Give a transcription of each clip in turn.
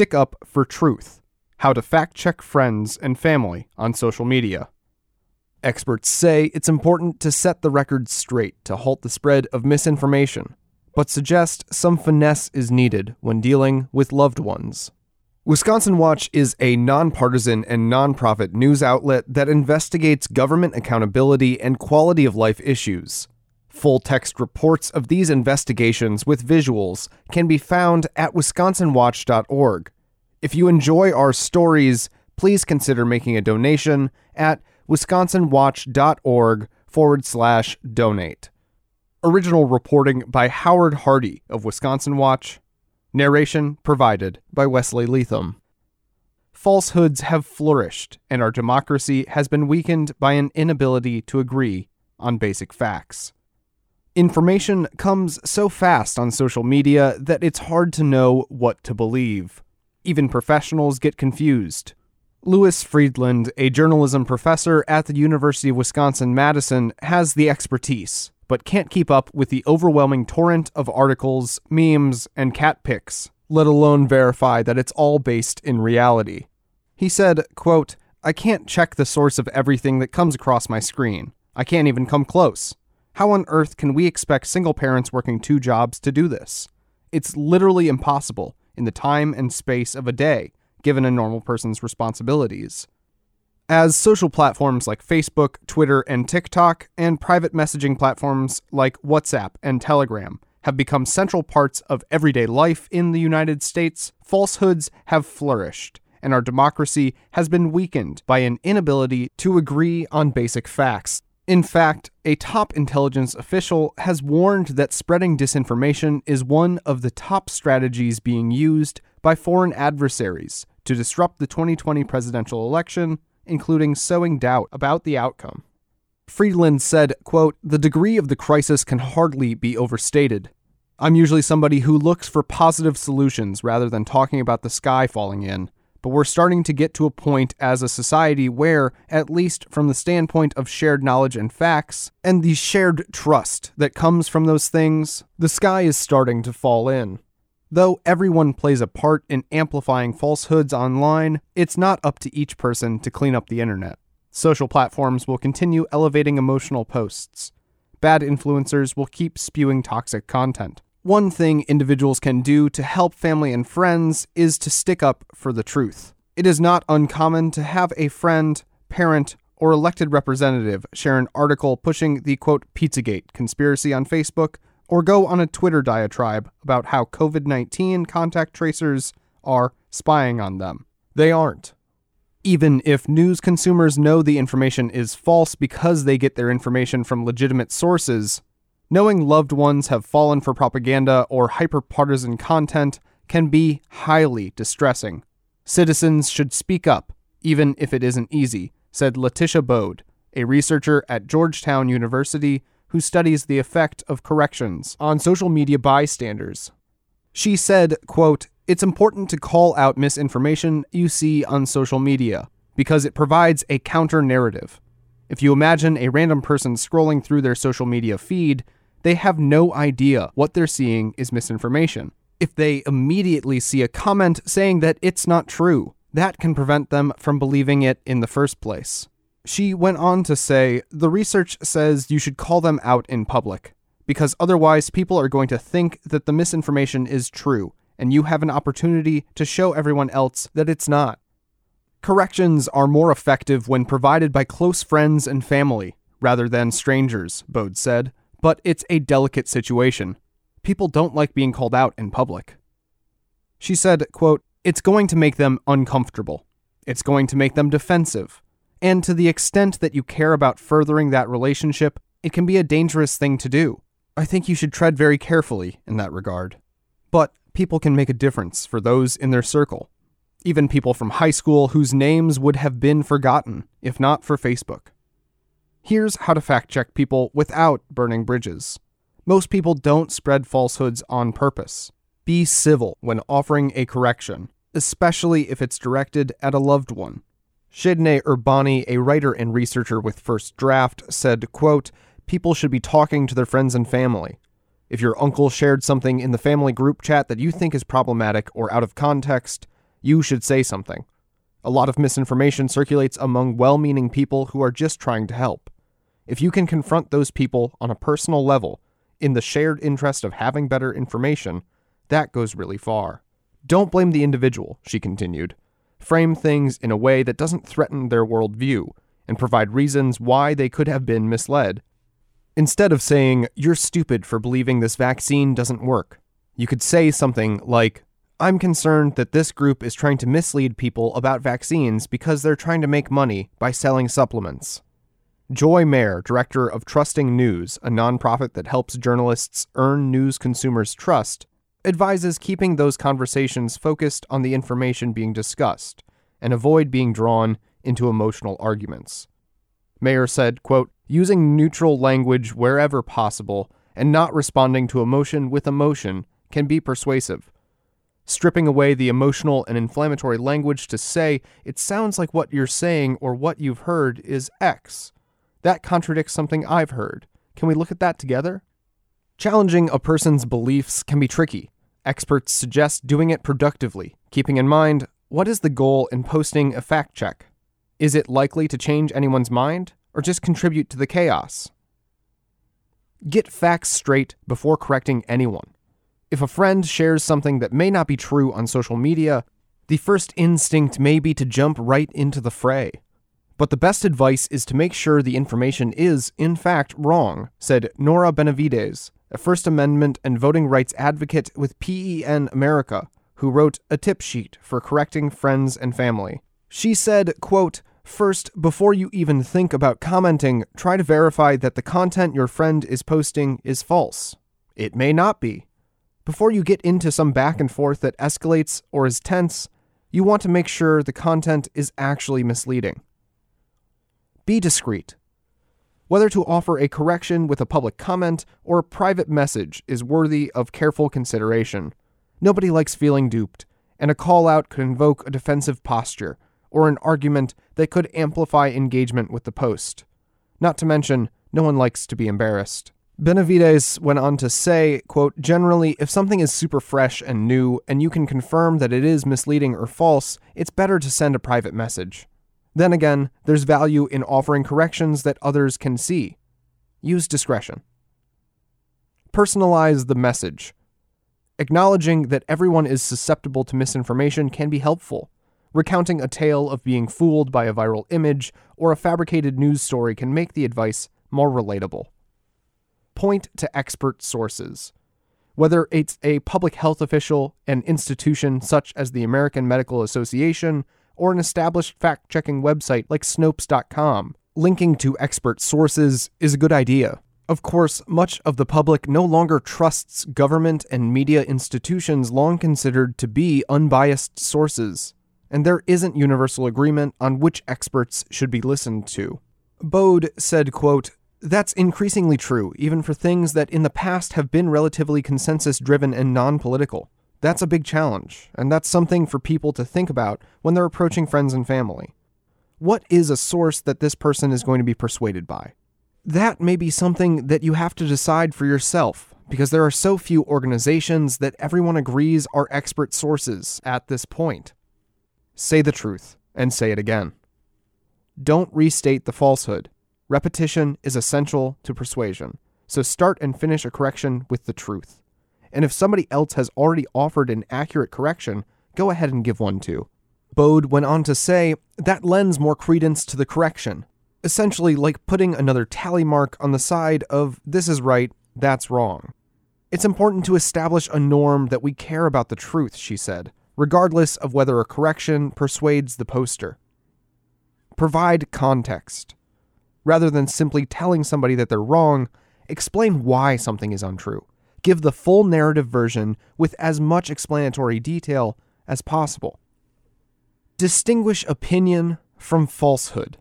Stick Up for Truth How to Fact Check Friends and Family on Social Media. Experts say it's important to set the record straight to halt the spread of misinformation, but suggest some finesse is needed when dealing with loved ones. Wisconsin Watch is a nonpartisan and nonprofit news outlet that investigates government accountability and quality of life issues. Full text reports of these investigations with visuals can be found at wisconsinwatch.org. If you enjoy our stories, please consider making a donation at wisconsinwatch.org forward slash donate. Original reporting by Howard Hardee of Wisconsin Watch. Narration provided by Wesley Leatham. Falsehoods have flourished, and our democracy has been weakened by an inability to agree on basic facts. Information comes so fast on social media that it's hard to know what to believe. Even professionals get confused. Lewis Friedland, a journalism professor at the University of Wisconsin Madison, has the expertise, but can't keep up with the overwhelming torrent of articles, memes, and cat pics, let alone verify that it's all based in reality. He said, quote, I can't check the source of everything that comes across my screen. I can't even come close. How on earth can we expect single parents working two jobs to do this? It's literally impossible in the time and space of a day, given a normal person's responsibilities. As social platforms like Facebook, Twitter, and TikTok, and private messaging platforms like WhatsApp and Telegram have become central parts of everyday life in the United States, falsehoods have flourished, and our democracy has been weakened by an inability to agree on basic facts in fact, a top intelligence official has warned that spreading disinformation is one of the top strategies being used by foreign adversaries to disrupt the 2020 presidential election, including sowing doubt about the outcome. Friedland said, quote, "The degree of the crisis can hardly be overstated. I'm usually somebody who looks for positive solutions rather than talking about the sky falling in but we're starting to get to a point as a society where, at least from the standpoint of shared knowledge and facts, and the shared trust that comes from those things, the sky is starting to fall in. Though everyone plays a part in amplifying falsehoods online, it's not up to each person to clean up the internet. Social platforms will continue elevating emotional posts. Bad influencers will keep spewing toxic content. One thing individuals can do to help family and friends is to stick up for the truth. It is not uncommon to have a friend, parent, or elected representative share an article pushing the quote Pizzagate conspiracy on Facebook, or go on a Twitter diatribe about how COVID 19 contact tracers are spying on them. They aren't. Even if news consumers know the information is false because they get their information from legitimate sources, Knowing loved ones have fallen for propaganda or hyperpartisan content can be highly distressing. Citizens should speak up, even if it isn't easy, said Leticia Bode, a researcher at Georgetown University who studies the effect of corrections on social media bystanders. She said, quote, It's important to call out misinformation you see on social media because it provides a counter narrative. If you imagine a random person scrolling through their social media feed, they have no idea what they're seeing is misinformation. If they immediately see a comment saying that it's not true, that can prevent them from believing it in the first place. She went on to say the research says you should call them out in public, because otherwise people are going to think that the misinformation is true, and you have an opportunity to show everyone else that it's not. Corrections are more effective when provided by close friends and family, rather than strangers, Bode said but it's a delicate situation. People don't like being called out in public. She said, quote, It's going to make them uncomfortable. It's going to make them defensive. And to the extent that you care about furthering that relationship, it can be a dangerous thing to do. I think you should tread very carefully in that regard. But people can make a difference for those in their circle, even people from high school whose names would have been forgotten if not for Facebook. Here's how to fact check people without burning bridges. Most people don't spread falsehoods on purpose. Be civil when offering a correction, especially if it's directed at a loved one. Shaydanay Urbani, a writer and researcher with First Draft, said, quote, People should be talking to their friends and family. If your uncle shared something in the family group chat that you think is problematic or out of context, You should say something. A lot of misinformation circulates among well meaning people who are just trying to help. If you can confront those people on a personal level, in the shared interest of having better information, that goes really far. Don't blame the individual, she continued. Frame things in a way that doesn't threaten their worldview and provide reasons why they could have been misled. Instead of saying, you're stupid for believing this vaccine doesn't work, you could say something like, I'm concerned that this group is trying to mislead people about vaccines because they're trying to make money by selling supplements. Joy Mayer, director of Trusting News, a nonprofit that helps journalists earn news consumers' trust, advises keeping those conversations focused on the information being discussed and avoid being drawn into emotional arguments. Mayer said, quote, using neutral language wherever possible and not responding to emotion with emotion can be persuasive. Stripping away the emotional and inflammatory language to say, it sounds like what you're saying or what you've heard is X. That contradicts something I've heard. Can we look at that together? Challenging a person's beliefs can be tricky. Experts suggest doing it productively, keeping in mind what is the goal in posting a fact check? Is it likely to change anyone's mind or just contribute to the chaos? Get facts straight before correcting anyone. If a friend shares something that may not be true on social media, the first instinct may be to jump right into the fray. But the best advice is to make sure the information is, in fact, wrong, said Nora Benavidez, a First Amendment and voting rights advocate with PEN America, who wrote a tip sheet for correcting friends and family. She said, quote, First, before you even think about commenting, try to verify that the content your friend is posting is false. It may not be. Before you get into some back and forth that escalates or is tense, you want to make sure the content is actually misleading. Be discreet. Whether to offer a correction with a public comment or a private message is worthy of careful consideration. Nobody likes feeling duped, and a call out could invoke a defensive posture or an argument that could amplify engagement with the post. Not to mention, no one likes to be embarrassed. Benavidez went on to say, quote, generally, if something is super fresh and new and you can confirm that it is misleading or false, it's better to send a private message. Then again, there's value in offering corrections that others can see. Use discretion. Personalize the message. Acknowledging that everyone is susceptible to misinformation can be helpful. Recounting a tale of being fooled by a viral image or a fabricated news story can make the advice more relatable point to expert sources. Whether it's a public health official, an institution such as the American Medical Association, or an established fact checking website like Snopes.com, linking to expert sources is a good idea. Of course, much of the public no longer trusts government and media institutions long considered to be unbiased sources, and there isn't universal agreement on which experts should be listened to. Bode said, quote, that's increasingly true, even for things that in the past have been relatively consensus driven and non political. That's a big challenge, and that's something for people to think about when they're approaching friends and family. What is a source that this person is going to be persuaded by? That may be something that you have to decide for yourself, because there are so few organizations that everyone agrees are expert sources at this point. Say the truth, and say it again. Don't restate the falsehood Repetition is essential to persuasion, so start and finish a correction with the truth. And if somebody else has already offered an accurate correction, go ahead and give one too. Bode went on to say that lends more credence to the correction, essentially like putting another tally mark on the side of this is right, that's wrong. It's important to establish a norm that we care about the truth, she said, regardless of whether a correction persuades the poster. Provide context. Rather than simply telling somebody that they're wrong, explain why something is untrue. Give the full narrative version with as much explanatory detail as possible. Distinguish opinion from falsehood.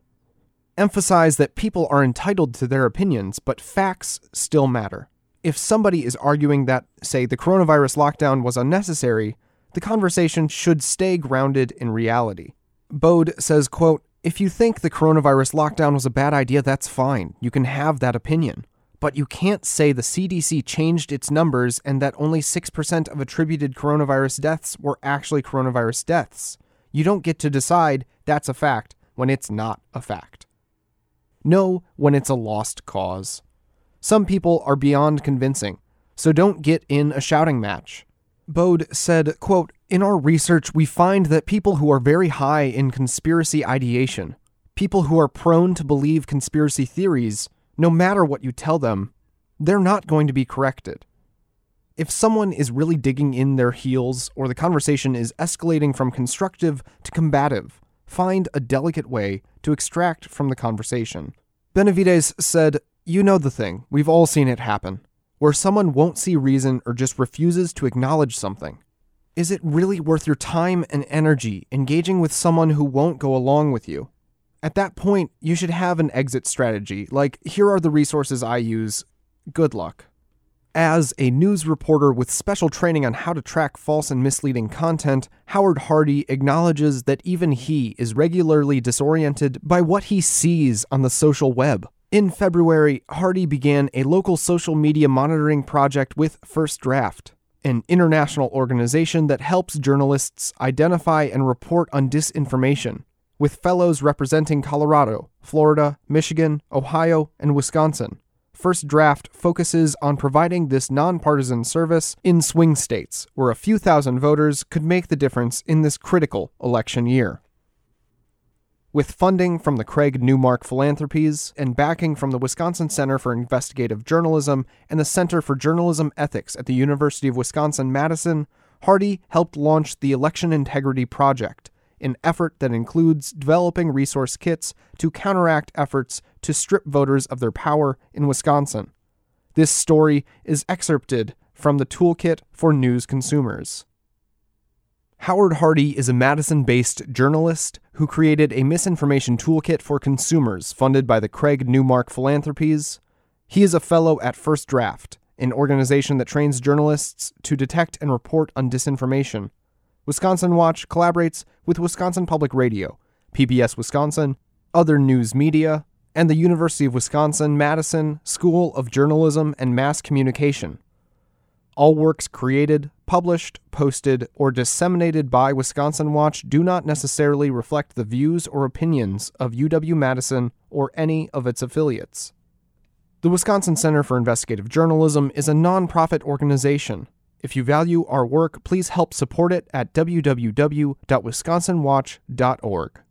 Emphasize that people are entitled to their opinions, but facts still matter. If somebody is arguing that, say, the coronavirus lockdown was unnecessary, the conversation should stay grounded in reality. Bode says, quote, if you think the coronavirus lockdown was a bad idea, that's fine. You can have that opinion. But you can't say the CDC changed its numbers and that only 6% of attributed coronavirus deaths were actually coronavirus deaths. You don't get to decide that's a fact when it's not a fact. Know when it's a lost cause. Some people are beyond convincing, so don't get in a shouting match. Bode said, quote, In our research, we find that people who are very high in conspiracy ideation, people who are prone to believe conspiracy theories, no matter what you tell them, they're not going to be corrected. If someone is really digging in their heels or the conversation is escalating from constructive to combative, find a delicate way to extract from the conversation. Benavidez said, You know the thing, we've all seen it happen where someone won't see reason or just refuses to acknowledge something? Is it really worth your time and energy engaging with someone who won't go along with you? At that point, you should have an exit strategy, like, here are the resources I use. Good luck. As a news reporter with special training on how to track false and misleading content, Howard Hardee acknowledges that even he is regularly disoriented by what he sees on the social web. In February, Hardee began a local social media monitoring project with First Draft, an international organization that helps journalists identify and report on disinformation, with fellows representing Colorado, Florida, Michigan, Ohio, and Wisconsin. First Draft focuses on providing this nonpartisan service in swing states where a few thousand voters could make the difference in this critical election year. With funding from the Craig Newmark Philanthropies and backing from the Wisconsin Center for Investigative Journalism and the Center for Journalism Ethics at the University of Wisconsin Madison, Hardee helped launch the Election Integrity Project, an effort that includes developing resource kits to counteract efforts to strip voters of their power in Wisconsin. This story is excerpted from the Toolkit for News Consumers. Howard Hardee is a Madison based journalist who created a misinformation toolkit for consumers funded by the Craig Newmark Philanthropies. He is a fellow at First Draft, an organization that trains journalists to detect and report on disinformation. Wisconsin Watch collaborates with Wisconsin Public Radio, PBS Wisconsin, other news media, and the University of Wisconsin Madison School of Journalism and Mass Communication. All works created, published, posted, or disseminated by Wisconsin Watch do not necessarily reflect the views or opinions of UW Madison or any of its affiliates. The Wisconsin Center for Investigative Journalism is a nonprofit organization. If you value our work, please help support it at www.wisconsinwatch.org.